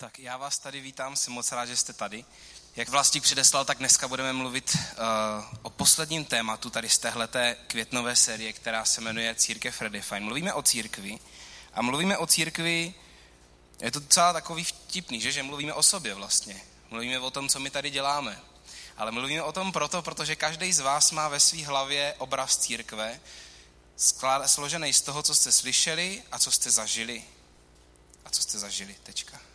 Tak já vás tady vítám, jsem moc rád, že jste tady. Jak vlastník předeslal, tak dneska budeme mluvit uh, o posledním tématu tady z téhleté květnové série, která se jmenuje Církev Redefine. Mluvíme o církvi a mluvíme o církvi, je to docela takový vtipný, že, že mluvíme o sobě vlastně. Mluvíme o tom, co my tady děláme. Ale mluvíme o tom proto, protože každý z vás má ve své hlavě obraz církve, složený z toho, co jste slyšeli a co jste zažili. A co jste zažili, tečka.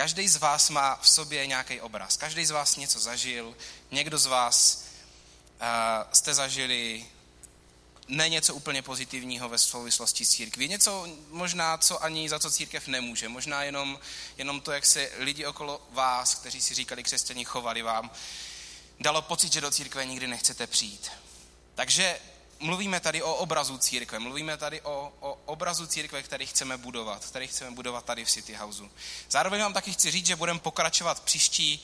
Každý z vás má v sobě nějaký obraz. Každý z vás něco zažil. Někdo z vás uh, jste zažili ne něco úplně pozitivního ve souvislosti s církví. Něco možná, co ani za co církev nemůže. Možná jenom, jenom to, jak se lidi okolo vás, kteří si říkali křesťaní, chovali vám, dalo pocit, že do církve nikdy nechcete přijít. Takže mluvíme tady o obrazu církve, mluvíme tady o, o obrazu církve, který chceme budovat, který chceme budovat tady v City Houseu. Zároveň vám taky chci říct, že budeme pokračovat příští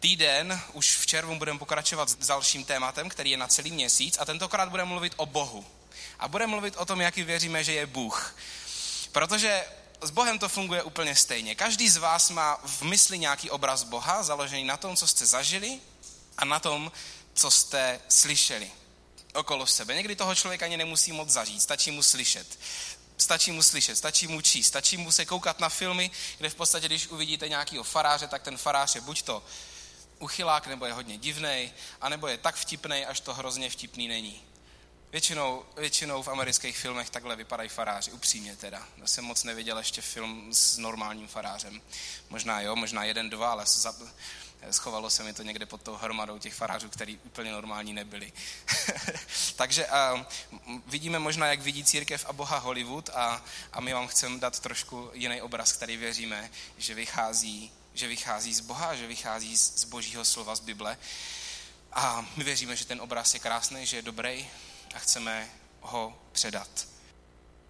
týden, už v červnu budeme pokračovat s dalším tématem, který je na celý měsíc a tentokrát budeme mluvit o Bohu. A budeme mluvit o tom, jaký věříme, že je Bůh. Protože s Bohem to funguje úplně stejně. Každý z vás má v mysli nějaký obraz Boha, založený na tom, co jste zažili a na tom, co jste slyšeli okolo sebe. Někdy toho člověka ani nemusí moc zažít, stačí mu slyšet. Stačí mu slyšet, stačí mu číst, stačí mu se koukat na filmy, kde v podstatě, když uvidíte nějakého faráře, tak ten farář je buď to uchylák, nebo je hodně divný, anebo je tak vtipný, až to hrozně vtipný není. Většinou, většinou v amerických filmech takhle vypadají faráři, upřímně teda. Já jsem moc neviděl ještě film s normálním farářem. Možná jo, možná jeden, dva, ale Schovalo se mi to někde pod tou hromadou těch farářů, který úplně normální nebyli. Takže a, vidíme možná, jak vidí církev a Boha Hollywood a, a my vám chceme dát trošku jiný obraz, který věříme, že vychází, že vychází z Boha, že vychází z, z božího slova z Bible. A my věříme, že ten obraz je krásný, že je dobrý a chceme ho předat.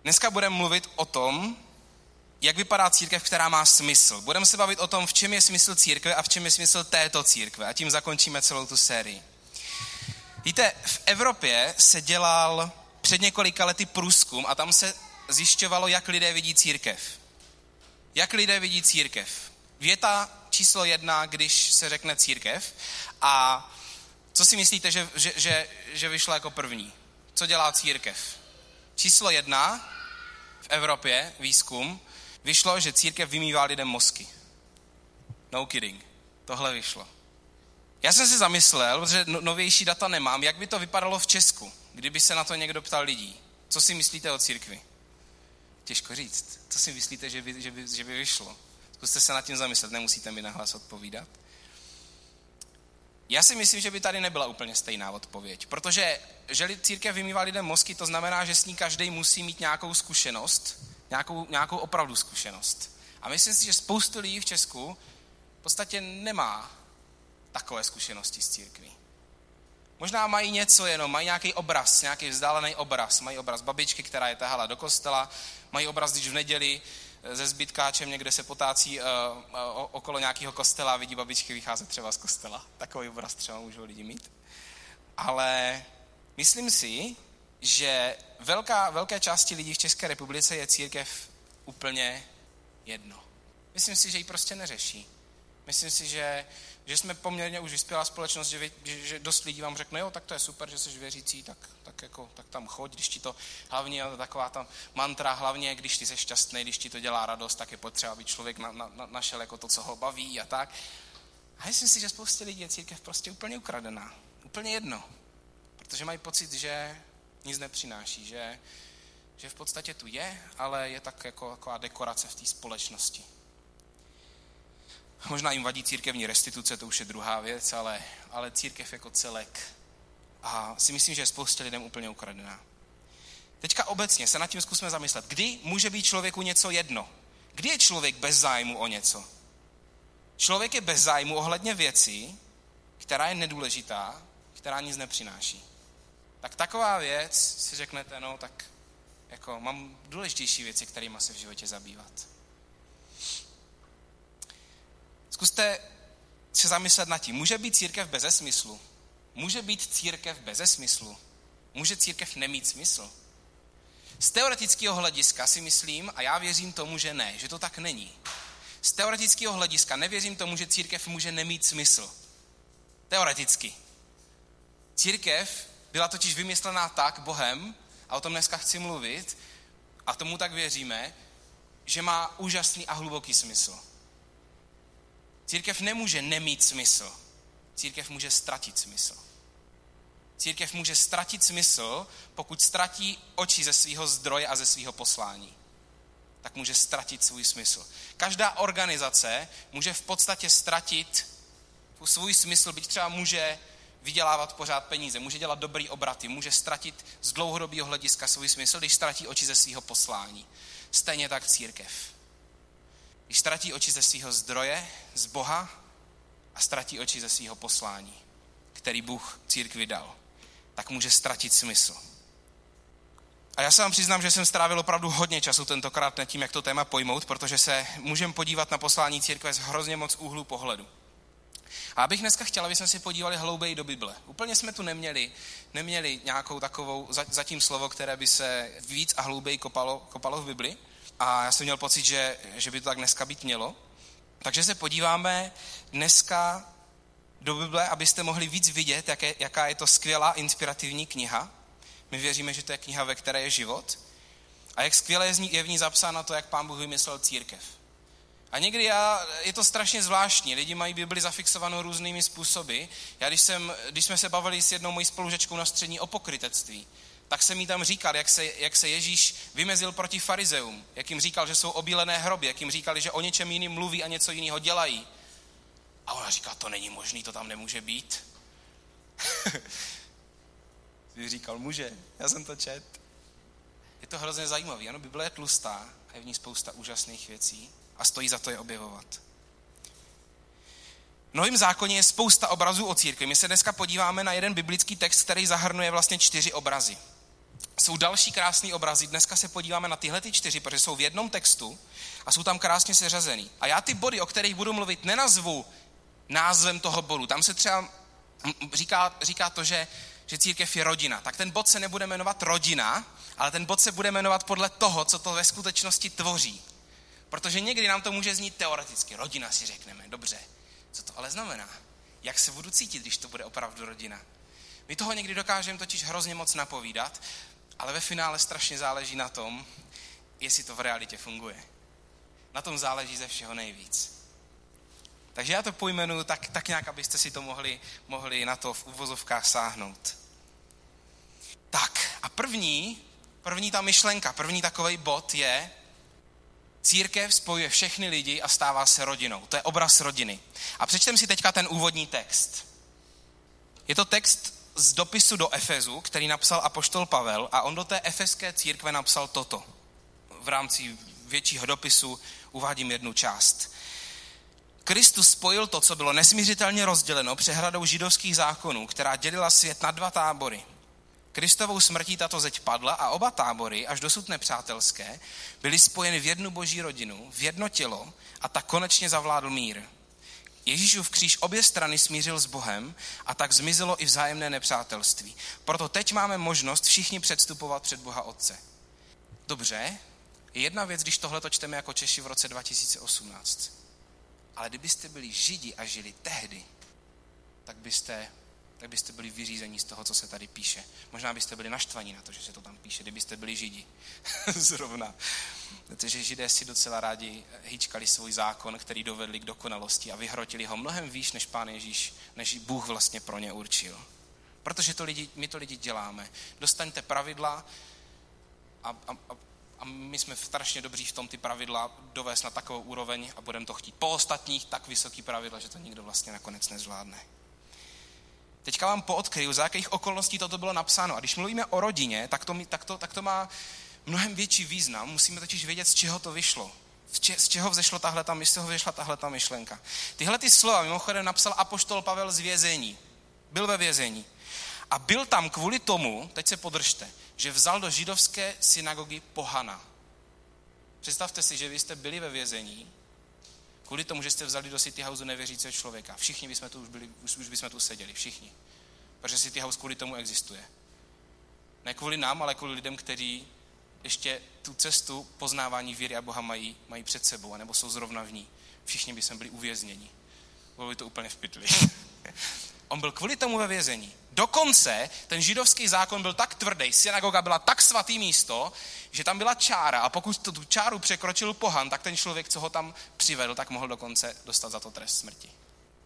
Dneska budeme mluvit o tom, jak vypadá církev, která má smysl. Budeme se bavit o tom, v čem je smysl církve a v čem je smysl této církve. A tím zakončíme celou tu sérii. Víte, v Evropě se dělal před několika lety průzkum a tam se zjišťovalo, jak lidé vidí církev. Jak lidé vidí církev. Věta číslo jedna, když se řekne církev. A co si myslíte, že, že, že, že vyšlo jako první? Co dělá církev? Číslo jedna v Evropě, výzkum, vyšlo, že církev vymývá lidem mozky. No kidding. Tohle vyšlo. Já jsem si zamyslel, protože no, novější data nemám, jak by to vypadalo v Česku, kdyby se na to někdo ptal lidí. Co si myslíte o církvi? Těžko říct. Co si myslíte, že by, že by, že by vyšlo? Zkuste se nad tím zamyslet, nemusíte mi nahlas odpovídat. Já si myslím, že by tady nebyla úplně stejná odpověď, protože že církev vymývá lidem mozky, to znamená, že s ní každý musí mít nějakou zkušenost, nějakou, nějakou opravdu zkušenost. A myslím si, že spoustu lidí v Česku v podstatě nemá takové zkušenosti s církví. Možná mají něco jenom, mají nějaký obraz, nějaký vzdálený obraz. Mají obraz babičky, která je tahala do kostela, mají obraz, když v neděli eh, se zbytkáčem někde se potácí uh, uh, okolo nějakého kostela a vidí babičky vycházet třeba z kostela. Takový obraz třeba můžou lidi mít. Ale myslím si, že velká, velké části lidí v České republice je církev úplně jedno. Myslím si, že ji prostě neřeší. Myslím si, že, že jsme poměrně už vyspělá společnost, že, že, že dost lidí vám řekne, jo, tak to je super, že jsi věřící, tak, tak, jako, tak tam choď, když ti to hlavně taková ta mantra, hlavně když ty jsi šťastný, když ti to dělá radost, tak je potřeba, aby člověk na, na, našel jako to, co ho baví a tak. A myslím si, že spoustě lidí je církev prostě úplně ukradená. Úplně jedno. Protože mají pocit, že nic nepřináší, že, že v podstatě tu je, ale je tak jako taková dekorace v té společnosti. Možná jim vadí církevní restituce, to už je druhá věc, ale, ale církev jako celek a si myslím, že je spoustě lidem úplně ukradená. Teďka obecně se nad tím zkusme zamyslet. Kdy může být člověku něco jedno? Kdy je člověk bez zájmu o něco? Člověk je bez zájmu ohledně věcí, která je nedůležitá, která nic nepřináší tak taková věc si řeknete, no tak jako mám důležitější věci, kterými se v životě zabývat. Zkuste se zamyslet nad tím. Může být církev bez smyslu? Může být církev bez smyslu? Může církev nemít smysl? Z teoretického hlediska si myslím, a já věřím tomu, že ne, že to tak není. Z teoretického hlediska nevěřím tomu, že církev může nemít smysl. Teoreticky. Církev byla totiž vymyslená tak Bohem, a o tom dneska chci mluvit, a tomu tak věříme, že má úžasný a hluboký smysl. Církev nemůže nemít smysl. Církev může ztratit smysl. Církev může ztratit smysl, pokud ztratí oči ze svého zdroje a ze svého poslání. Tak může ztratit svůj smysl. Každá organizace může v podstatě ztratit svůj smysl, byť třeba může vydělávat pořád peníze, může dělat dobrý obraty, může ztratit z dlouhodobého hlediska svůj smysl, když ztratí oči ze svého poslání. Stejně tak církev. Když ztratí oči ze svého zdroje, z Boha a ztratí oči ze svého poslání, který Bůh církvi dal, tak může ztratit smysl. A já se vám přiznám, že jsem strávil opravdu hodně času tentokrát nad tím, jak to téma pojmout, protože se můžeme podívat na poslání církve z hrozně moc úhlu pohledu. A abych dneska chtěla, aby jsme si podívali hlouběji do Bible. Úplně jsme tu neměli, neměli nějakou takovou zatím slovo, které by se víc a hlouběji kopalo, kopalo v Bibli. A já jsem měl pocit, že, že by to tak dneska být mělo. Takže se podíváme dneska do Bible, abyste mohli víc vidět, jaké, jaká je to skvělá inspirativní kniha. My věříme, že to je kniha, ve které je život. A jak skvěle je, je v ní zapsáno to, jak pán Bůh vymyslel církev. A někdy já, je to strašně zvláštní. Lidi mají Bibli zafixovanou různými způsoby. Já když, jsem, když jsme se bavili s jednou mojí spolužečkou na střední o pokrytectví, tak jsem jí tam říkal, jak se, jak se Ježíš vymezil proti farizeum, jak jim říkal, že jsou obílené hroby, jak jim říkali, že o něčem jiným mluví a něco jiného dělají. A ona říká, to není možný, to tam nemůže být. Jsi říkal, může, já jsem to čet. Je to hrozně zajímavé. Ano, Bible je tlustá a je v ní spousta úžasných věcí a stojí za to je objevovat. V Novém zákoně je spousta obrazů o církvi. My se dneska podíváme na jeden biblický text, který zahrnuje vlastně čtyři obrazy. Jsou další krásné obrazy. Dneska se podíváme na tyhle ty čtyři, protože jsou v jednom textu a jsou tam krásně seřazený. A já ty body, o kterých budu mluvit, nenazvu názvem toho bodu. Tam se třeba říká, říká to, že, že církev je rodina. Tak ten bod se nebude jmenovat rodina, ale ten bod se bude jmenovat podle toho, co to ve skutečnosti tvoří. Protože někdy nám to může znít teoreticky. Rodina si řekneme, dobře. Co to ale znamená? Jak se budu cítit, když to bude opravdu rodina? My toho někdy dokážeme totiž hrozně moc napovídat, ale ve finále strašně záleží na tom, jestli to v realitě funguje. Na tom záleží ze všeho nejvíc. Takže já to pojmenuju tak, tak nějak, abyste si to mohli, mohli na to v uvozovkách sáhnout. Tak a první, první ta myšlenka, první takový bod je, Církev spojuje všechny lidi a stává se rodinou. To je obraz rodiny. A přečtem si teďka ten úvodní text. Je to text z dopisu do Efezu, který napsal apoštol Pavel a on do té efeské církve napsal toto. V rámci většího dopisu uvádím jednu část. Kristus spojil to, co bylo nesmířitelně rozděleno přehradou židovských zákonů, která dělila svět na dva tábory. Kristovou smrtí tato zeď padla a oba tábory, až dosud nepřátelské, byly spojeny v jednu boží rodinu, v jedno tělo a tak konečně zavládl mír. Ježíšův kříž obě strany smířil s Bohem a tak zmizelo i vzájemné nepřátelství. Proto teď máme možnost všichni předstupovat před Boha Otce. Dobře, je jedna věc, když tohle to čteme jako Češi v roce 2018. Ale kdybyste byli Židi a žili tehdy, tak byste tak byste byli vyřízení z toho, co se tady píše. Možná byste byli naštvaní na to, že se to tam píše, kdybyste byli židi. Zrovna. Protože židé si docela rádi hýčkali svůj zákon, který dovedli k dokonalosti a vyhrotili ho mnohem výš, než pán Ježíš, než Bůh vlastně pro ně určil. Protože to lidi, my to lidi děláme. Dostaňte pravidla a, a, a my jsme strašně dobří v tom ty pravidla dovést na takovou úroveň a budeme to chtít po ostatních tak vysoký pravidla, že to nikdo vlastně nakonec nezvládne. Teďka vám poodkryju, za jakých okolností toto bylo napsáno. A když mluvíme o rodině, tak to, tak to, tak to má mnohem větší význam. Musíme totiž vědět, z čeho to vyšlo. Z čeho vzešlo tahle ta, z vyšla tahle ta myšlenka. Tyhle ty slova mimochodem napsal apoštol Pavel z vězení. Byl ve vězení. A byl tam kvůli tomu, teď se podržte, že vzal do židovské synagogy pohana. Představte si, že vy jste byli ve vězení, Kvůli tomu, že jste vzali do City House nevěřícího člověka. Všichni bychom tu už, byli, už, už bychom tu seděli, všichni. Protože City House kvůli tomu existuje. Ne kvůli nám, ale kvůli lidem, kteří ještě tu cestu poznávání víry a Boha mají, mají před sebou, nebo jsou zrovna v ní. všichni by jsme byli uvězněni. Bylo by to úplně v pytli. On byl kvůli tomu ve vězení. Dokonce ten židovský zákon byl tak tvrdý, synagoga byla tak svatý místo, že tam byla čára a pokud tu čáru překročil pohan, tak ten člověk, co ho tam přivedl, tak mohl dokonce dostat za to trest smrti.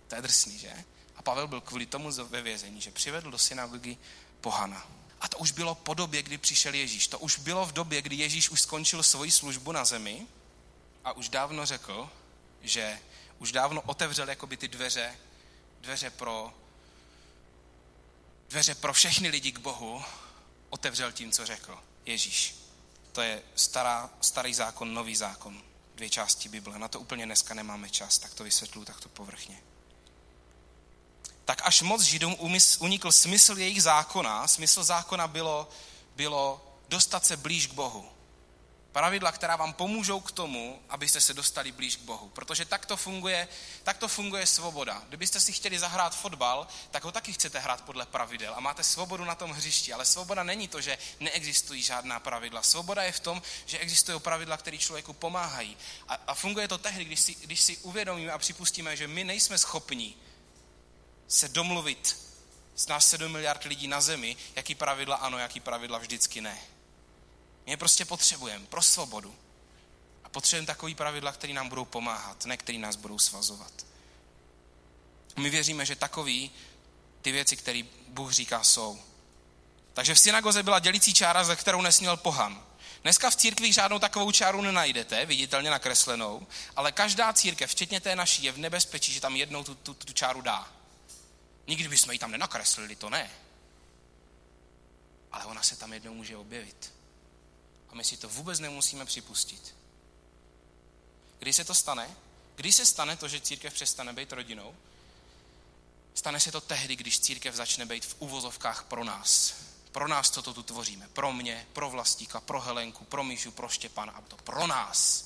To je drsný, že? A Pavel byl kvůli tomu ve vězení, že přivedl do synagogy pohana. A to už bylo po době, kdy přišel Ježíš. To už bylo v době, kdy Ježíš už skončil svoji službu na zemi a už dávno řekl, že už dávno otevřel jakoby ty dveře, dveře pro dveře pro všechny lidi k Bohu otevřel tím, co řekl Ježíš. To je stará, starý zákon, nový zákon. Dvě části Bible. Na to úplně dneska nemáme čas, tak to vysvětlu takto povrchně. Tak až moc Židům unikl smysl jejich zákona, smysl zákona bylo, bylo dostat se blíž k Bohu. Pravidla, která vám pomůžou k tomu, abyste se dostali blíž k Bohu. Protože tak to funguje, tak to funguje svoboda. Kdybyste si chtěli zahrát fotbal, tak ho taky chcete hrát podle pravidel a máte svobodu na tom hřišti. Ale svoboda není to, že neexistují žádná pravidla. Svoboda je v tom, že existují pravidla, které člověku pomáhají. A, a funguje to tehdy, když si, když si uvědomíme a připustíme, že my nejsme schopni se domluvit z nás 7 miliard lidí na zemi, jaký pravidla ano, jaký pravidla vždycky ne. My je prostě potřebujeme pro svobodu. A potřebujeme takový pravidla, které nám budou pomáhat, ne které nás budou svazovat. My věříme, že takový ty věci, které Bůh říká, jsou. Takže v synagoze byla dělící čára, ze kterou nesměl pohan. Dneska v církvích žádnou takovou čáru nenajdete, viditelně nakreslenou, ale každá církev, včetně té naší, je v nebezpečí, že tam jednou tu, tu, tu čáru dá. Nikdy bychom ji tam nenakreslili, to ne. Ale ona se tam jednou může objevit my si to vůbec nemusíme připustit. Kdy se to stane? Kdy se stane to, že církev přestane být rodinou? Stane se to tehdy, když církev začne být v uvozovkách pro nás. Pro nás, co to tu tvoříme. Pro mě, pro Vlastíka, pro Helenku, pro Míšu, pro Štěpana. A to pro nás.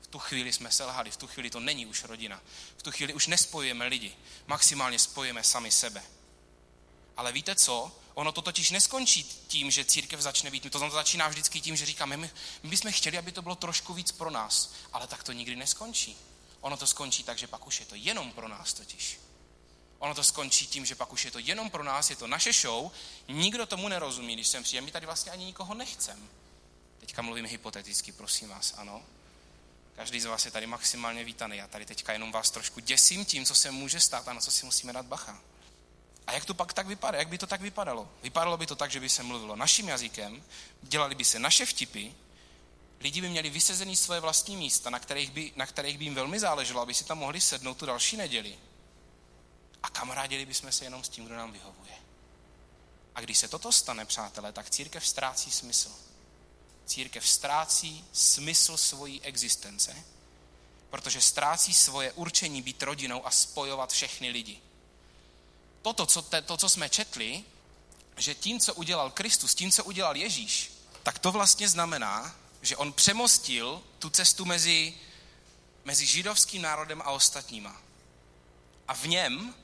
V tu chvíli jsme selhali, v tu chvíli to není už rodina. V tu chvíli už nespojujeme lidi. Maximálně spojujeme sami sebe. Ale víte co? Ono to totiž neskončí tím, že církev začne být. To začíná vždycky tím, že říkáme, my, my bychom chtěli, aby to bylo trošku víc pro nás, ale tak to nikdy neskončí. Ono to skončí tak, že pak už je to jenom pro nás totiž. Ono to skončí tím, že pak už je to jenom pro nás, je to naše show, nikdo tomu nerozumí, když sem přijde, my tady vlastně ani nikoho nechcem. Teďka mluvím hypoteticky, prosím vás, ano. Každý z vás je tady maximálně vítaný. Já tady teďka jenom vás trošku děsím tím, co se může stát a na co si musíme dát bacha. A jak to pak tak vypadá? Jak by to tak vypadalo? Vypadalo by to tak, že by se mluvilo naším jazykem, dělali by se naše vtipy, lidi by měli vysezený svoje vlastní místa, na kterých, by, na kterých by jim velmi záleželo, aby si tam mohli sednout tu další neděli. A kamarádili bychom se jenom s tím, kdo nám vyhovuje. A když se toto stane, přátelé, tak církev ztrácí smysl. Církev ztrácí smysl svojí existence, protože ztrácí svoje určení být rodinou a spojovat všechny lidi toto, co, to, co jsme četli, že tím, co udělal Kristus, tím, co udělal Ježíš, tak to vlastně znamená, že on přemostil tu cestu mezi, mezi židovským národem a ostatníma. A v něm,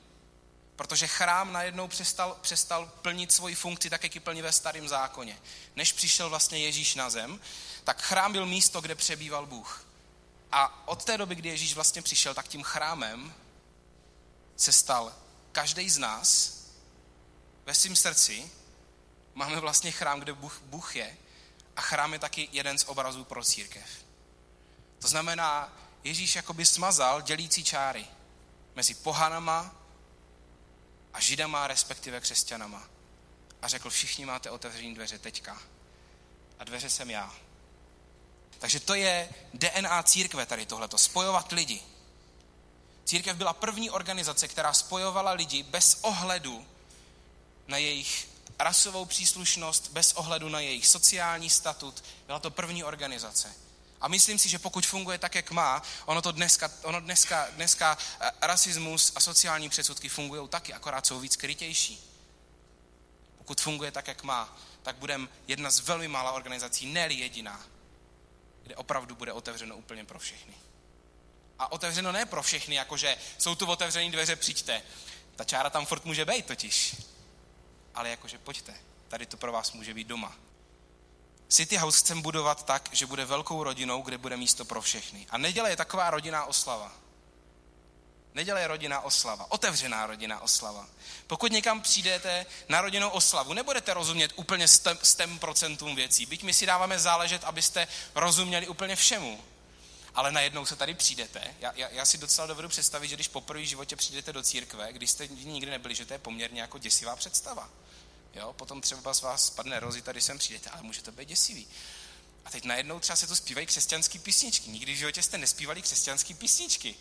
protože chrám najednou přestal, přestal plnit svoji funkci tak, jak ji plní ve starém zákoně. Než přišel vlastně Ježíš na zem, tak chrám byl místo, kde přebýval Bůh. A od té doby, kdy Ježíš vlastně přišel, tak tím chrámem se stal každý z nás ve svém srdci máme vlastně chrám, kde Bůh, Bůh je. A chrám je taky jeden z obrazů pro církev. To znamená, Ježíš jakoby smazal dělící čáry mezi pohanama a židama, respektive křesťanama. A řekl, všichni máte otevřený dveře teďka. A dveře jsem já. Takže to je DNA církve tady tohleto, spojovat lidi. Církev byla první organizace, která spojovala lidi bez ohledu na jejich rasovou příslušnost, bez ohledu na jejich sociální statut. Byla to první organizace. A myslím si, že pokud funguje tak, jak má, ono to dneska, ono dneska, dneska eh, rasismus a sociální předsudky fungují taky, akorát jsou víc krytější. Pokud funguje tak, jak má, tak budeme jedna z velmi mála organizací, ne jediná, kde opravdu bude otevřeno úplně pro všechny. A otevřeno ne pro všechny, jakože jsou tu otevřené dveře, přijďte. Ta čára tam furt může být totiž. Ale jakože pojďte, tady to pro vás může být doma. City House chcem budovat tak, že bude velkou rodinou, kde bude místo pro všechny. A neděle je taková rodinná oslava. Neděle je rodinná oslava, otevřená rodinná oslava. Pokud někam přijdete na rodinnou oslavu, nebudete rozumět úplně stem procentům věcí. Byť my si dáváme záležet, abyste rozuměli úplně všemu. Ale najednou se tady přijdete. Já, já, já si docela dovedu představit, že když poprvé v životě přijdete do církve, když jste nikdy nebyli, že to je poměrně jako děsivá představa. Jo? Potom třeba z vás spadne rozita, když sem přijdete, ale může to být děsivý. A teď najednou třeba se tu zpívají křesťanské písničky. Nikdy v životě jste nespívali křesťanské písničky.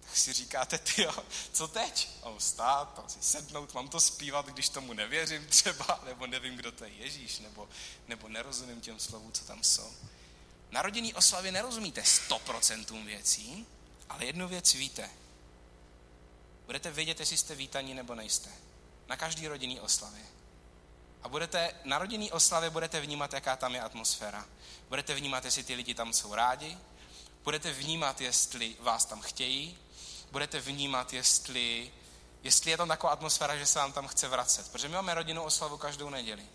Tak si říkáte, ty jo, co teď? Mám vstát, mám si sednout, mám to zpívat, když tomu nevěřím třeba, nebo nevím, kdo to je Ježíš, nebo, nebo nerozumím těm slovům, co tam jsou. Na rodinný oslavě nerozumíte 100% věcí, ale jednu věc víte. Budete vědět, jestli jste vítaní nebo nejste. Na každý rodinný oslavě. A budete, na rodinný oslavě budete vnímat, jaká tam je atmosféra. Budete vnímat, jestli ty lidi tam jsou rádi. Budete vnímat, jestli vás tam chtějí. Budete vnímat, jestli, jestli je tam taková atmosféra, že se vám tam chce vracet. Protože my máme rodinnou oslavu každou neděli.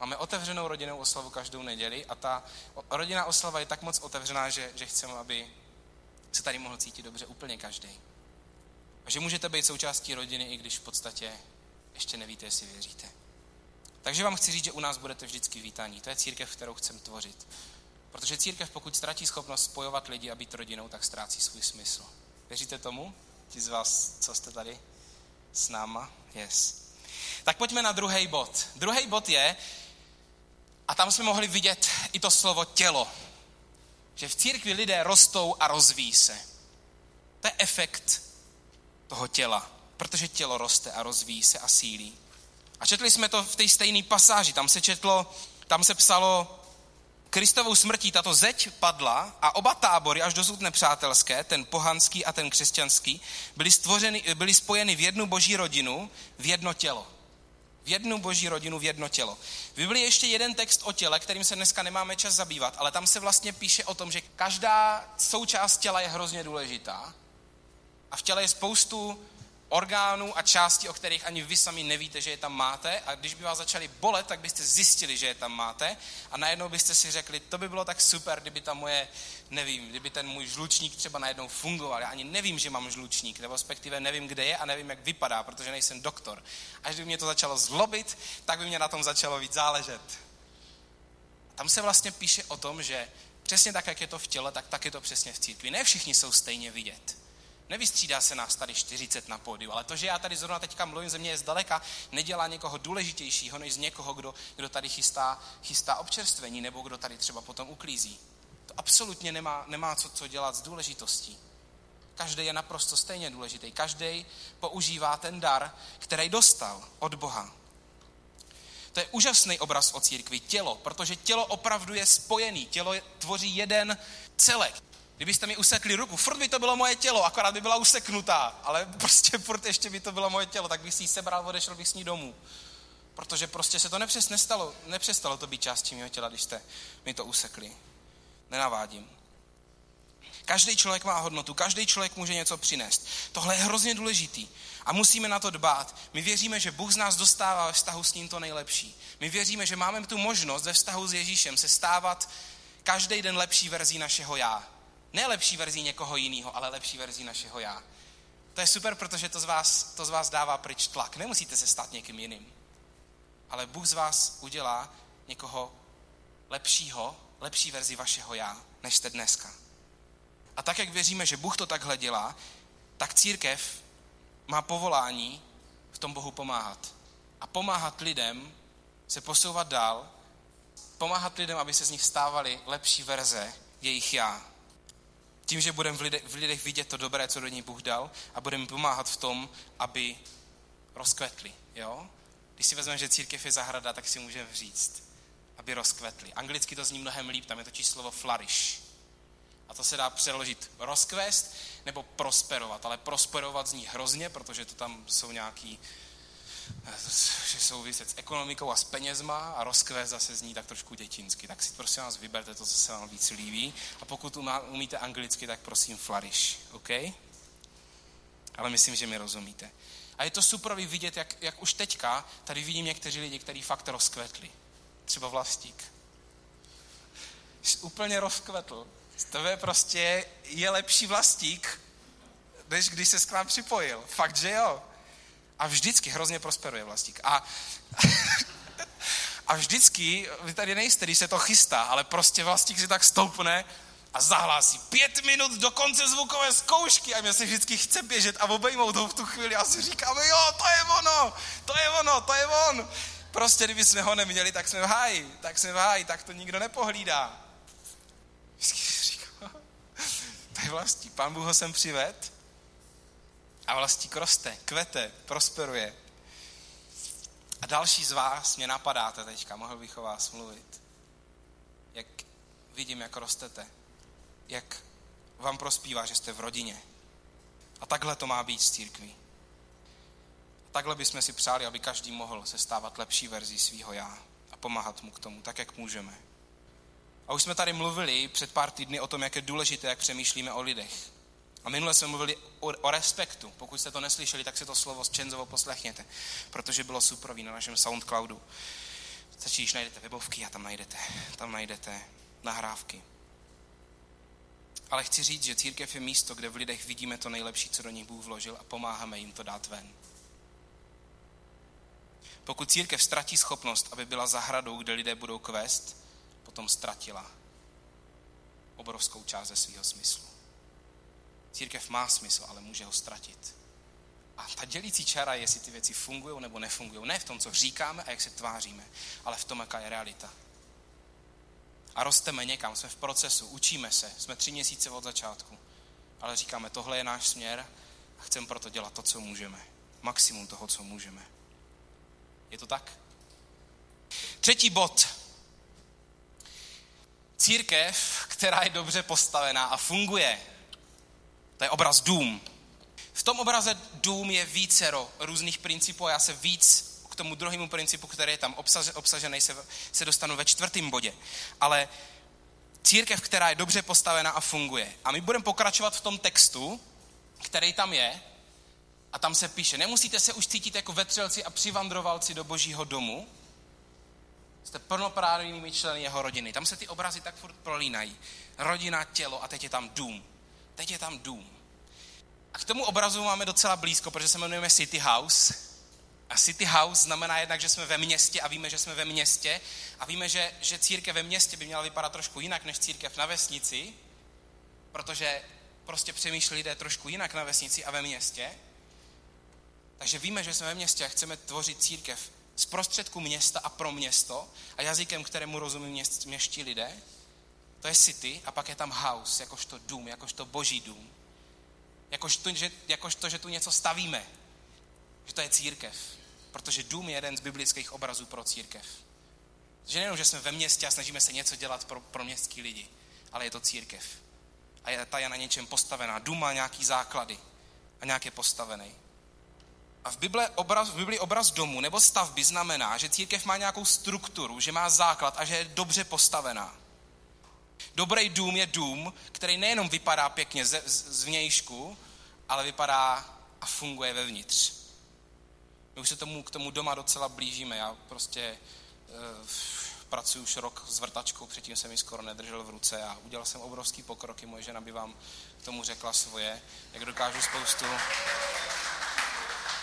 Máme otevřenou rodinnou oslavu každou neděli a ta rodinná oslava je tak moc otevřená, že, že chceme, aby se tady mohl cítit dobře úplně každý. A že můžete být součástí rodiny, i když v podstatě ještě nevíte, jestli věříte. Takže vám chci říct, že u nás budete vždycky vítaní. To je církev, kterou chcem tvořit. Protože církev, pokud ztratí schopnost spojovat lidi a být rodinou, tak ztrácí svůj smysl. Věříte tomu? Ti z vás, co jste tady s náma? Yes. Tak pojďme na druhý bod. Druhý bod je, a tam jsme mohli vidět i to slovo tělo. Že v církvi lidé rostou a rozvíjí se. To je efekt toho těla. Protože tělo roste a rozvíjí se a sílí. A četli jsme to v té stejné pasáži. Tam se četlo, tam se psalo, Kristovou smrtí tato zeď padla a oba tábory, až dosud nepřátelské, ten pohanský a ten křesťanský, byly, stvořeny, byly spojeny v jednu boží rodinu, v jedno tělo jednu boží rodinu, v jedno tělo. V Biblii ještě jeden text o těle, kterým se dneska nemáme čas zabývat, ale tam se vlastně píše o tom, že každá součást těla je hrozně důležitá a v těle je spoustu orgánů a částí, o kterých ani vy sami nevíte, že je tam máte a když by vás začali bolet, tak byste zjistili, že je tam máte a najednou byste si řekli, to by bylo tak super, kdyby ta moje, nevím, kdyby ten můj žlučník třeba najednou fungoval. Já ani nevím, že mám žlučník, nebo respektive nevím, kde je a nevím, jak vypadá, protože nejsem doktor. Až by mě to začalo zlobit, tak by mě na tom začalo víc záležet. Tam se vlastně píše o tom, že přesně tak, jak je to v těle, tak tak je to přesně v církvi. Ne všichni jsou stejně vidět. Nevystřídá se nás tady 40 na pódiu, ale to, že já tady zrovna teďka mluvím ze mě je zdaleka, nedělá někoho důležitějšího než z někoho, kdo, kdo tady chystá, chystá občerstvení nebo kdo tady třeba potom uklízí. Absolutně nemá, nemá co, co dělat s důležitostí. Každý je naprosto stejně důležitý. Každý používá ten dar, který dostal od Boha. To je úžasný obraz o církvi, tělo, protože tělo opravdu je spojený. Tělo tvoří jeden celek. Kdybyste mi usekli ruku, furt by to bylo moje tělo, akorát by byla useknutá, ale prostě furt ještě by to bylo moje tělo, tak bych si ji sebral, odešel bych s ní domů. Protože prostě se to nepřes, nestalo, nepřestalo to být částí mého těla, když jste mi to usekli. Nenavádím. Každý člověk má hodnotu, každý člověk může něco přinést. Tohle je hrozně důležitý a musíme na to dbát. My věříme, že Bůh z nás dostává ve vztahu s ním to nejlepší. My věříme, že máme tu možnost ve vztahu s Ježíšem se stávat každý den lepší verzí našeho já. Ne lepší verzí někoho jiného, ale lepší verzí našeho já. To je super, protože to z vás, to z vás dává pryč tlak. Nemusíte se stát někým jiným. Ale Bůh z vás udělá někoho lepšího, lepší verzi vašeho já, než jste dneska. A tak, jak věříme, že Bůh to takhle dělá, tak církev má povolání v tom Bohu pomáhat. A pomáhat lidem se posouvat dál, pomáhat lidem, aby se z nich stávaly lepší verze jejich já. Tím, že budeme v, lidech, v lidech vidět to dobré, co do ní Bůh dal a budeme pomáhat v tom, aby rozkvetli. Jo? Když si vezmeme, že církev je zahrada, tak si můžeme říct, aby rozkvetli. Anglicky to zní mnohem líp, tam je totiž slovo flourish. A to se dá přeložit rozkvést nebo prosperovat. Ale prosperovat zní hrozně, protože to tam jsou nějaký že souviset s ekonomikou a s penězma a rozkvést zase zní tak trošku dětinsky. Tak si prosím vás vyberte to, co se vám víc líbí. A pokud umíte anglicky, tak prosím flourish, OK? Ale myslím, že mi rozumíte. A je to super vidět, jak, jak už teďka tady vidím někteří lidi, kteří fakt rozkvetli. Třeba vlastík. Jsi úplně rozkvetl. Z tebe prostě je lepší vlastík, než když se k nám připojil. Fakt, že jo. A vždycky hrozně prosperuje vlastík. A, a vždycky, vy tady nejste, když se to chystá, ale prostě vlastík si tak stoupne a zahlásí pět minut do konce zvukové zkoušky a mě se vždycky chce běžet a obejmout ho v tu chvíli a si říkáme, jo, to je ono, to je ono, to je on. Prostě kdyby jsme ho neměli, tak jsme v háji, tak jsme v háji, tak to nikdo nepohlídá. Vždycky říkám, to je vlastí, pán Bůh ho sem přived a vlastík roste, kvete, prosperuje. A další z vás mě napadáte teďka, mohl bych o vás mluvit. Jak vidím, jak rostete jak vám prospívá, že jste v rodině. A takhle to má být s církví. Takhle bychom si přáli, aby každý mohl se stávat lepší verzí svého já a pomáhat mu k tomu, tak jak můžeme. A už jsme tady mluvili před pár týdny o tom, jak je důležité, jak přemýšlíme o lidech. A minule jsme mluvili o, o respektu. Pokud jste to neslyšeli, tak si to slovo z Čenzovo poslechněte, protože bylo super na našem Soundcloudu. Stačí, když najdete webovky a tam najdete, tam najdete nahrávky. Ale chci říct, že církev je místo, kde v lidech vidíme to nejlepší, co do nich Bůh vložil a pomáháme jim to dát ven. Pokud církev ztratí schopnost, aby byla zahradou, kde lidé budou kvést, potom ztratila obrovskou část ze svého smyslu. Církev má smysl, ale může ho ztratit. A ta dělící čara je, jestli ty věci fungují nebo nefungují. Ne v tom, co říkáme a jak se tváříme, ale v tom, jaká je realita a rosteme někam, jsme v procesu, učíme se, jsme tři měsíce od začátku, ale říkáme, tohle je náš směr a chceme proto dělat to, co můžeme. Maximum toho, co můžeme. Je to tak? Třetí bod. Církev, která je dobře postavená a funguje. To je obraz dům. V tom obraze dům je vícero různých principů a já se víc tomu druhému principu, který je tam obsažený, se, se dostanu ve čtvrtém bodě. Ale církev, která je dobře postavená a funguje. A my budeme pokračovat v tom textu, který tam je, a tam se píše, nemusíte se už cítit jako vetřelci a přivandrovalci do božího domu, jste plnoprávnými členy jeho rodiny. Tam se ty obrazy tak furt prolínají. Rodina, tělo a teď je tam dům. Teď je tam dům. A k tomu obrazu máme docela blízko, protože se jmenujeme City House a city house znamená jednak, že jsme ve městě a víme, že jsme ve městě a víme, že, že církev ve městě by měla vypadat trošku jinak než církev na vesnici, protože prostě přemýšlí lidé trošku jinak na vesnici a ve městě. Takže víme, že jsme ve městě a chceme tvořit církev z prostředku města a pro město a jazykem, kterému rozumí měst, měští lidé. To je city a pak je tam house, jakožto dům, jakožto boží dům. Jakožto, že, jakožto, že tu něco stavíme. Že to je církev. Protože dům je jeden z biblických obrazů pro církev. Že nejenom, že jsme ve městě a snažíme se něco dělat pro, pro městský lidi, ale je to církev. A je, ta je na něčem postavená. Dům má nějaký základy a nějak je postavený. A v, Bible obraz, v Bibli obraz domu nebo stavby znamená, že církev má nějakou strukturu, že má základ a že je dobře postavená. Dobrý dům je dům, který nejenom vypadá pěkně z, z, vnějšku, ale vypadá a funguje vevnitř. My už se tomu, k tomu doma docela blížíme. Já prostě e, pracuji už rok s vrtačkou, předtím jsem ji skoro nedržel v ruce a udělal jsem obrovský pokrok. Moje žena by vám k tomu řekla svoje, jak dokážu spoustu,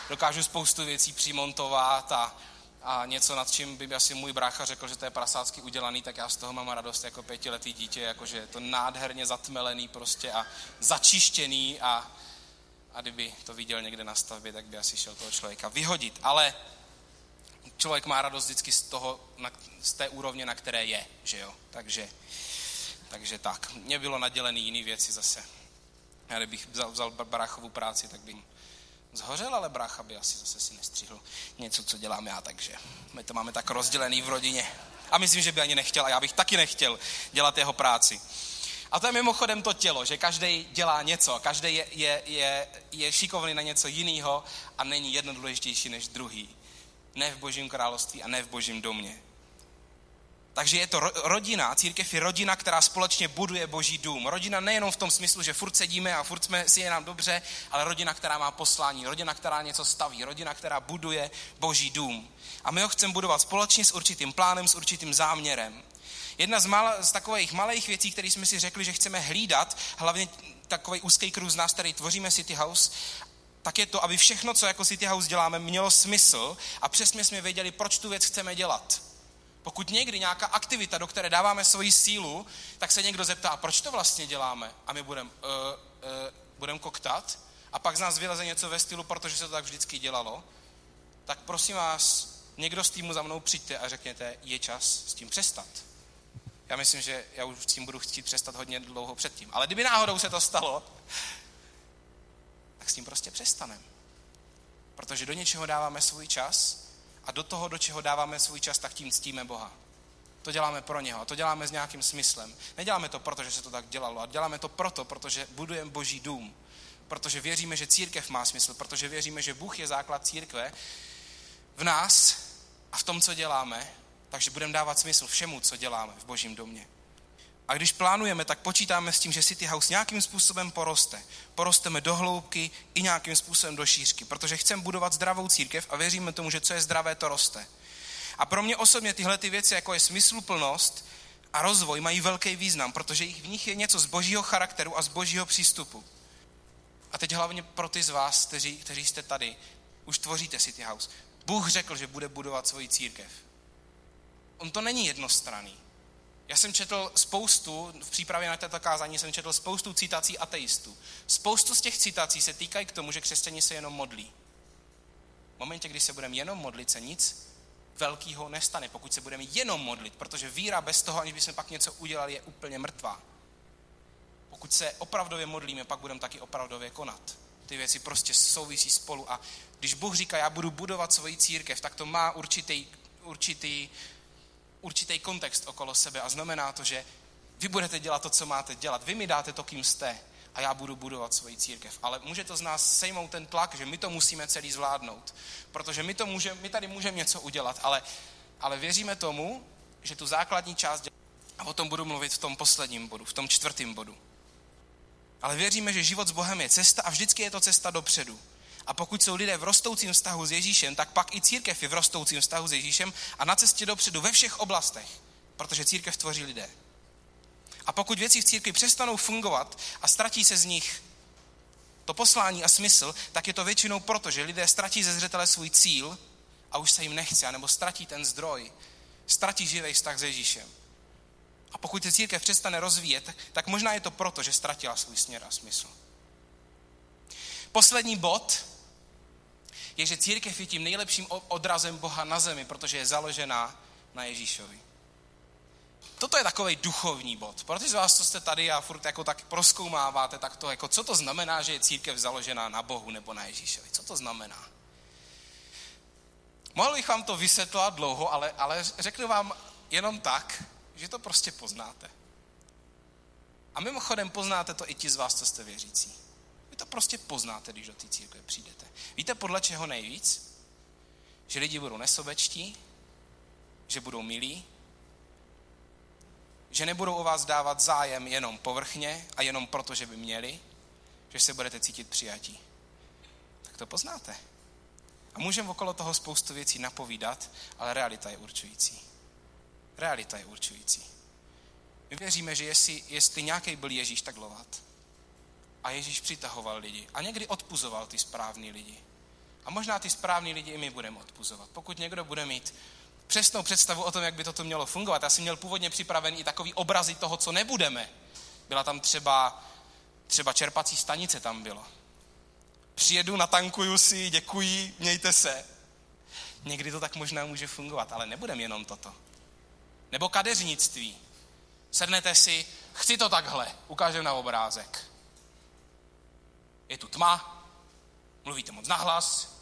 dokážu spoustu věcí přimontovat a, a něco, nad čím by asi můj brácha řekl, že to je prasácky udělaný, tak já z toho mám radost jako pětiletý dítě, jakože je to nádherně zatmelený prostě a začištěný a, a kdyby to viděl někde na stavbě, tak by asi šel toho člověka vyhodit. Ale člověk má radost vždycky z, toho, na, z té úrovně, na které je, že jo. Takže, takže tak. Mně bylo nadělený jiný věci zase. Já kdybych vzal, vzal bráchovu práci, tak bych zhořel, ale brácha by asi zase si nestřihl něco, co dělám já, takže my to máme tak rozdělený v rodině. A myslím, že by ani nechtěl, a já bych taky nechtěl dělat jeho práci. A to je mimochodem to tělo, že každý dělá něco, každý je, je, je, je šikovný na něco jiného a není jedno důležitější než druhý. Ne v božím království a ne v božím domě. Takže je to rodina, církev je rodina, která společně buduje boží dům. Rodina nejenom v tom smyslu, že furt sedíme a furt jsme si je nám dobře, ale rodina, která má poslání, rodina, která něco staví, rodina, která buduje boží dům. A my ho chceme budovat společně s určitým plánem, s určitým záměrem. Jedna z, mal, z takových malých věcí, které jsme si řekli, že chceme hlídat, hlavně takový úzký kruh z nás, který tvoříme City House, tak je to, aby všechno, co jako City House děláme, mělo smysl a přesně jsme věděli, proč tu věc chceme dělat. Pokud někdy nějaká aktivita, do které dáváme svoji sílu, tak se někdo zeptá, proč to vlastně děláme? A my budeme uh, uh, budem koktat a pak z nás vyleze něco ve stylu, protože se to tak vždycky dělalo, tak prosím vás, někdo z týmu za mnou přijďte a řekněte, je čas s tím přestat. Já myslím, že já už s tím budu chtít přestat hodně dlouho předtím. Ale kdyby náhodou se to stalo, tak s tím prostě přestaneme. Protože do něčeho dáváme svůj čas a do toho, do čeho dáváme svůj čas, tak tím ctíme Boha. To děláme pro něho to děláme s nějakým smyslem. Neděláme to proto, že se to tak dělalo, a děláme to proto, protože budujeme boží dům. Protože věříme, že církev má smysl, protože věříme, že Bůh je základ církve v nás a v tom, co děláme, takže budeme dávat smysl všemu, co děláme v božím domě. A když plánujeme, tak počítáme s tím, že City House nějakým způsobem poroste. Porosteme do hloubky i nějakým způsobem do šířky, protože chceme budovat zdravou církev a věříme tomu, že co je zdravé, to roste. A pro mě osobně tyhle ty věci, jako je smysluplnost a rozvoj, mají velký význam, protože v nich je něco z božího charakteru a z božího přístupu. A teď hlavně pro ty z vás, kteří, kteří jste tady, už tvoříte City House. Bůh řekl, že bude budovat svoji církev. On to není jednostranný. Já jsem četl spoustu, v přípravě na této kázání jsem četl spoustu citací ateistů. Spoustu z těch citací se týkají k tomu, že křesťani se jenom modlí. V momentě, kdy se budeme jenom modlit, se nic velkého nestane, pokud se budeme jenom modlit, protože víra bez toho, aniž bychom pak něco udělali, je úplně mrtvá. Pokud se opravdově modlíme, pak budeme taky opravdově konat. Ty věci prostě souvisí spolu a když Bůh říká, já budu budovat svoji církev, tak to má určitý, určitý určitý kontext okolo sebe a znamená to, že vy budete dělat to, co máte dělat. Vy mi dáte to, kým jste a já budu budovat svoji církev. Ale může to z nás sejmout ten tlak, že my to musíme celý zvládnout. Protože my, to může, my tady můžeme něco udělat, ale, ale věříme tomu, že tu základní část děláme. A o tom budu mluvit v tom posledním bodu, v tom čtvrtém bodu. Ale věříme, že život s Bohem je cesta a vždycky je to cesta dopředu. A pokud jsou lidé v rostoucím vztahu s Ježíšem, tak pak i církev je v rostoucím vztahu s Ježíšem a na cestě dopředu ve všech oblastech, protože církev tvoří lidé. A pokud věci v církvi přestanou fungovat a ztratí se z nich to poslání a smysl, tak je to většinou proto, že lidé ztratí ze zřetele svůj cíl a už se jim nechce, nebo ztratí ten zdroj, ztratí živý vztah s Ježíšem. A pokud se církev přestane rozvíjet, tak možná je to proto, že ztratila svůj směr a smysl. Poslední bod, je, že církev je tím nejlepším odrazem Boha na zemi, protože je založená na Ježíšovi. Toto je takový duchovní bod. Pro ty z vás, co jste tady a furt jako tak proskoumáváte, tak to jako, co to znamená, že je církev založená na Bohu nebo na Ježíšovi? Co to znamená? Mohl bych vám to vysvětlovat dlouho, ale, ale řeknu vám jenom tak, že to prostě poznáte. A mimochodem poznáte to i ti z vás, co jste věřící to prostě poznáte, když do té církve přijdete. Víte, podle čeho nejvíc? Že lidi budou nesobečtí, že budou milí, že nebudou o vás dávat zájem jenom povrchně a jenom proto, že by měli, že se budete cítit přijatí. Tak to poznáte. A můžeme okolo toho spoustu věcí napovídat, ale realita je určující. Realita je určující. My věříme, že jestli, jestli nějaký byl Ježíš, tak lovat. A Ježíš přitahoval lidi. A někdy odpuzoval ty správný lidi. A možná ty správný lidi i my budeme odpuzovat. Pokud někdo bude mít přesnou představu o tom, jak by toto mělo fungovat. Já jsem měl původně připravený i takový obrazy toho, co nebudeme. Byla tam třeba, třeba čerpací stanice tam bylo. Přijedu, natankuju si, děkuji, mějte se. Někdy to tak možná může fungovat, ale nebudeme jenom toto. Nebo kadeřnictví. Sednete si, chci to takhle, ukážem na obrázek je tu tma, mluvíte moc nahlas,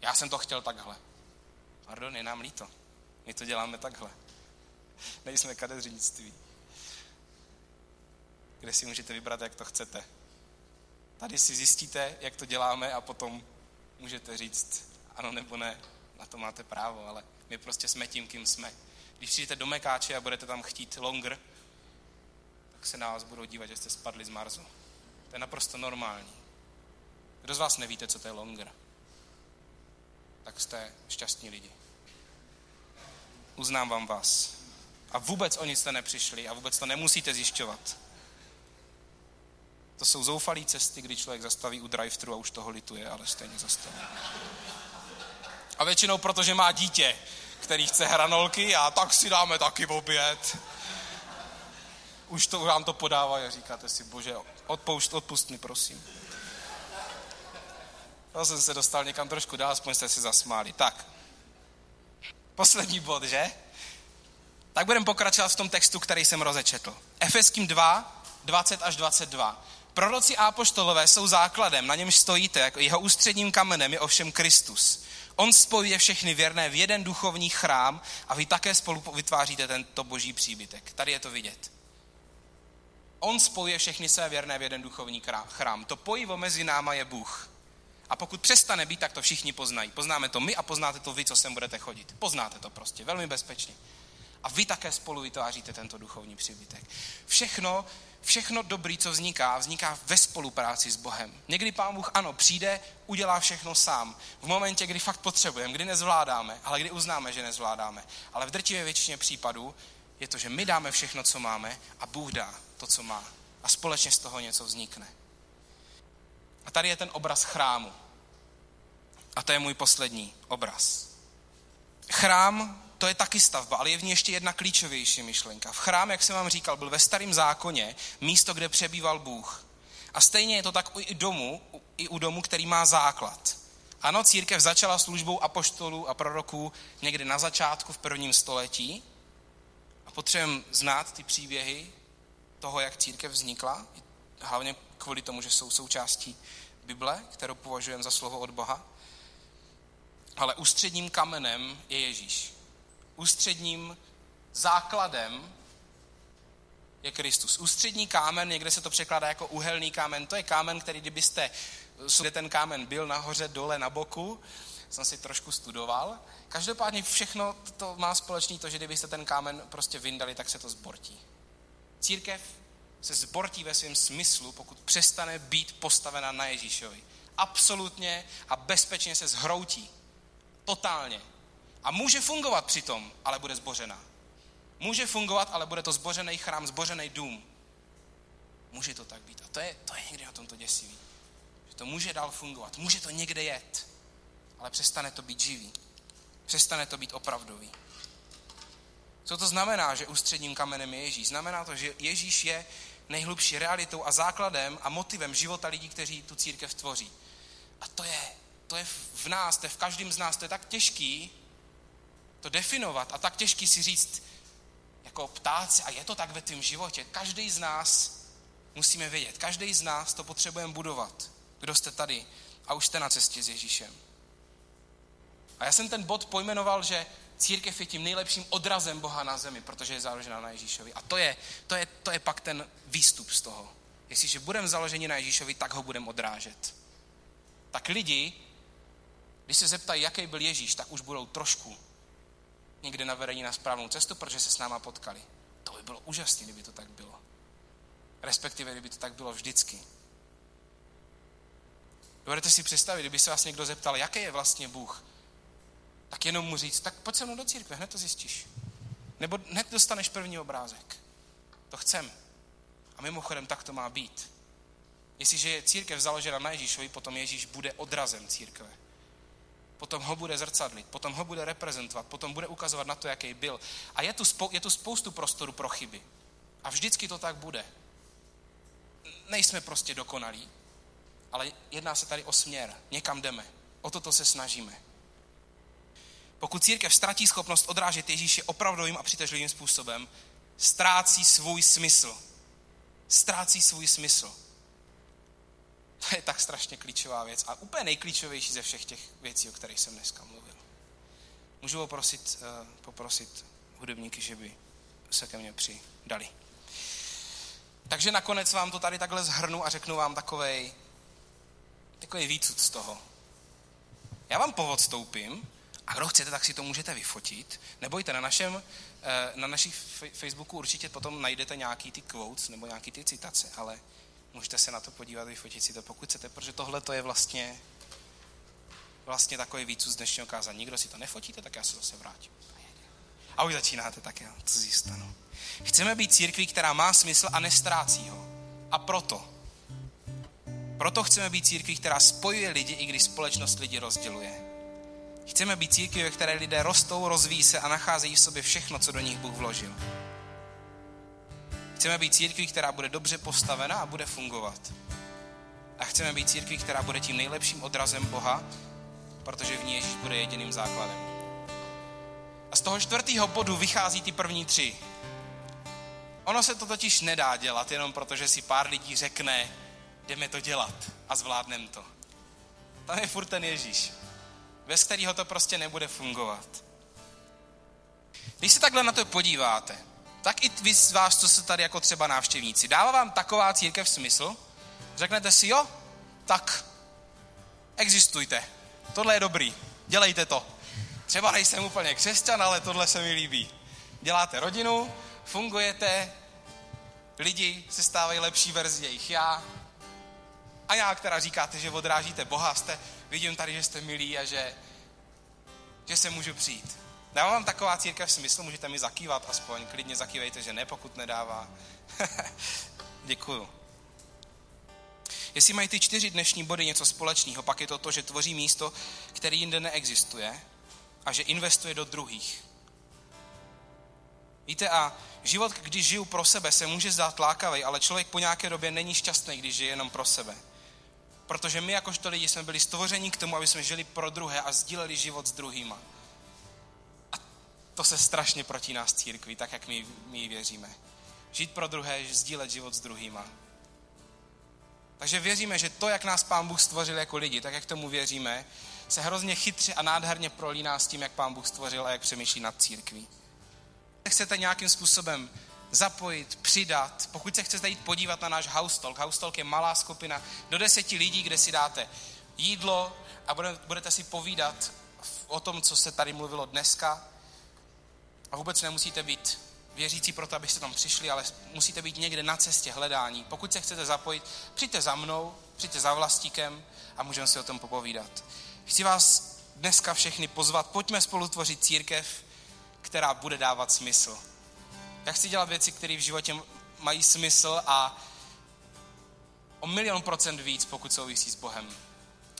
já jsem to chtěl takhle. Pardon, je nám líto. My to děláme takhle. Nejsme kadeřnictví. Kde si můžete vybrat, jak to chcete. Tady si zjistíte, jak to děláme a potom můžete říct ano nebo ne. Na to máte právo, ale my prostě jsme tím, kým jsme. Když přijdete do Mekáče a budete tam chtít longer, tak se na vás budou dívat, že jste spadli z Marsu. To je naprosto normální. Kdo z vás nevíte, co to je longer? Tak jste šťastní lidi. Uznám vám vás. A vůbec o nic jste nepřišli a vůbec to nemusíte zjišťovat. To jsou zoufalé cesty, kdy člověk zastaví u drive-thru a už toho lituje, ale stejně zastaví. A většinou protože má dítě, který chce hranolky a tak si dáme taky oběd. Už to vám to podávají a říkáte si, bože, odpoušť, odpust mi, prosím. To jsem se dostal někam trošku dál, aspoň jste si zasmáli. Tak, poslední bod, že? Tak budeme pokračovat v tom textu, který jsem rozečetl. Efeským 2, 20 až 22. Proroci a apoštolové jsou základem, na němž stojíte, jako jeho ústředním kamenem je ovšem Kristus. On spojuje všechny věrné v jeden duchovní chrám a vy také spolu vytváříte tento boží příbytek. Tady je to vidět. On spojuje všechny své věrné v jeden duchovní chrám. To pojivo mezi náma je Bůh. A pokud přestane být, tak to všichni poznají. Poznáme to my a poznáte to vy, co sem budete chodit. Poznáte to prostě, velmi bezpečně. A vy také spolu vytváříte tento duchovní příbytek. Všechno, všechno dobrý, co vzniká, vzniká ve spolupráci s Bohem. Někdy Pán Bůh, ano, přijde, udělá všechno sám. V momentě, kdy fakt potřebujeme, kdy nezvládáme, ale kdy uznáme, že nezvládáme. Ale v drtivé většině případů je to, že my dáme všechno, co máme a Bůh dá to, co má. A společně z toho něco vznikne. A tady je ten obraz chrámu. A to je můj poslední obraz. Chrám to je taky stavba, ale je v ní ještě jedna klíčovější myšlenka. V chrám, jak jsem vám říkal, byl ve starém zákoně místo, kde přebýval Bůh. A stejně je to tak i domu, i u domu, který má základ. Ano, církev začala službou apoštolů a proroků někdy na začátku v prvním století. A potřebujeme znát ty příběhy toho, jak církev vznikla, hlavně kvůli tomu, že jsou součástí Bible, kterou považujeme za slovo od Boha. Ale ústředním kamenem je Ježíš ústředním základem je Kristus. Ústřední kámen, někde se to překládá jako uhelný kámen, to je kámen, který kdybyste, kde ten kámen byl nahoře, dole, na boku, jsem si trošku studoval. Každopádně všechno to má společný to, že kdybyste ten kámen prostě vyndali, tak se to zbortí. Církev se zbortí ve svém smyslu, pokud přestane být postavena na Ježíšovi. Absolutně a bezpečně se zhroutí. Totálně. A může fungovat přitom, ale bude zbořená. Může fungovat, ale bude to zbořený chrám, zbořený dům. Může to tak být. A to je, to je někdy na tomto děsivý. Že to může dál fungovat. Může to někde jet. Ale přestane to být živý. Přestane to být opravdový. Co to znamená, že ústředním kamenem je Ježíš? Znamená to, že Ježíš je nejhlubší realitou a základem a motivem života lidí, kteří tu církev tvoří. A to je, to je v nás, to je v každém z nás, to je tak těžký, to definovat a tak těžký si říct, jako ptát se, a je to tak ve tvém životě. Každý z nás musíme vědět, každý z nás to potřebujeme budovat. Kdo jste tady a už jste na cestě s Ježíšem. A já jsem ten bod pojmenoval, že církev je tím nejlepším odrazem Boha na zemi, protože je založena na Ježíšovi. A to je, to je, to je pak ten výstup z toho. Jestliže budeme založeni na Ježíšovi, tak ho budeme odrážet. Tak lidi, když se zeptají, jaký byl Ježíš, tak už budou trošku někde navedení na správnou cestu, protože se s náma potkali. To by bylo úžasné, kdyby to tak bylo. Respektive, kdyby to tak bylo vždycky. Dovedete si představit, kdyby se vás někdo zeptal, jaký je vlastně Bůh, tak jenom mu říct, tak pojď se mnou do církve, hned to zjistíš. Nebo hned dostaneš první obrázek. To chcem. A mimochodem tak to má být. Jestliže je církev založena na Ježíšovi, potom Ježíš bude odrazem církve potom ho bude zrcadlit, potom ho bude reprezentovat, potom bude ukazovat na to, jaký byl. A je tu, spou- je tu spoustu prostoru pro chyby. A vždycky to tak bude. Nejsme prostě dokonalí, ale jedná se tady o směr. Někam jdeme. O toto se snažíme. Pokud církev ztratí schopnost odrážet Ježíše opravdovým a přitažlivým způsobem, ztrácí svůj smysl. Ztrácí svůj smysl. To je tak strašně klíčová věc a úplně nejklíčovější ze všech těch věcí, o kterých jsem dneska mluvil. Můžu poprosit, uh, poprosit hudebníky, že by se ke mně přidali. Takže nakonec vám to tady takhle zhrnu a řeknu vám takovej, takový výcud z toho. Já vám povod stoupím a kdo chcete, tak si to můžete vyfotit. Nebojte, na našem Eh, na našich Facebooku určitě potom najdete nějaký ty quotes nebo nějaký ty citace, ale můžete se na to podívat, vyfotit si to, pokud chcete, protože tohle to je vlastně vlastně takový výcud z dnešního kázání. Nikdo si to nefotíte, tak já se zase vrátím. A už začínáte, tak já co zjistanu. Chceme být církví, která má smysl a nestrácí ho. A proto, proto chceme být církví, která spojuje lidi, i když společnost lidi rozděluje. Chceme být církví, ve které lidé rostou, rozvíjí se a nacházejí v sobě všechno, co do nich Bůh vložil. Chceme být církví, která bude dobře postavena a bude fungovat. A chceme být církví, která bude tím nejlepším odrazem Boha, protože v ní Ježíš bude jediným základem. A z toho čtvrtého bodu vychází ty první tři. Ono se to totiž nedá dělat jenom proto, že si pár lidí řekne, jdeme to dělat a zvládneme to. Tam je furt ten Ježíš bez kterého to prostě nebude fungovat. Když se takhle na to podíváte, tak i vy z vás, co jste tady jako třeba návštěvníci, dává vám taková církev smysl? Řeknete si, jo, tak existujte. Tohle je dobrý, dělejte to. Třeba nejsem úplně křesťan, ale tohle se mi líbí. Děláte rodinu, fungujete, lidi se stávají lepší verzi jejich já. A já, která říkáte, že odrážíte Boha, jste vidím tady, že jste milí a že, že se můžu přijít. Dává vám taková církev smysl, můžete mi zakývat aspoň, klidně zakývejte, že ne, pokud nedává. Děkuju. Jestli mají ty čtyři dnešní body něco společného, pak je to to, že tvoří místo, které jinde neexistuje a že investuje do druhých. Víte, a život, když žiju pro sebe, se může zdát lákavý, ale člověk po nějaké době není šťastný, když žije jenom pro sebe. Protože my jakožto lidi jsme byli stvoření k tomu, aby jsme žili pro druhé a sdíleli život s druhýma. A to se strašně proti nás církví, tak jak my, my věříme. Žít pro druhé, sdílet život s druhýma. Takže věříme, že to, jak nás Pán Bůh stvořil jako lidi, tak jak tomu věříme, se hrozně chytře a nádherně prolíná s tím, jak Pán Bůh stvořil a jak přemýšlí nad církví. Chcete nějakým způsobem zapojit, přidat. Pokud se chcete jít podívat na náš House Talk, House Talk je malá skupina do deseti lidí, kde si dáte jídlo a budete si povídat o tom, co se tady mluvilo dneska. A vůbec nemusíte být věřící proto, abyste tam přišli, ale musíte být někde na cestě hledání. Pokud se chcete zapojit, přijďte za mnou, přijďte za vlastíkem a můžeme si o tom popovídat. Chci vás dneska všechny pozvat, pojďme spolu tvořit církev, která bude dávat smysl. Já chci dělat věci, které v životě mají smysl a o milion procent víc, pokud souvisí s Bohem.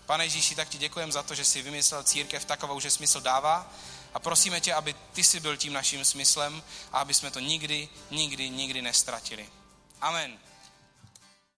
Pane Ježíši, tak ti děkujeme za to, že jsi vymyslel církev takovou, že smysl dává a prosíme tě, aby ty jsi byl tím naším smyslem a aby jsme to nikdy, nikdy, nikdy nestratili. Amen.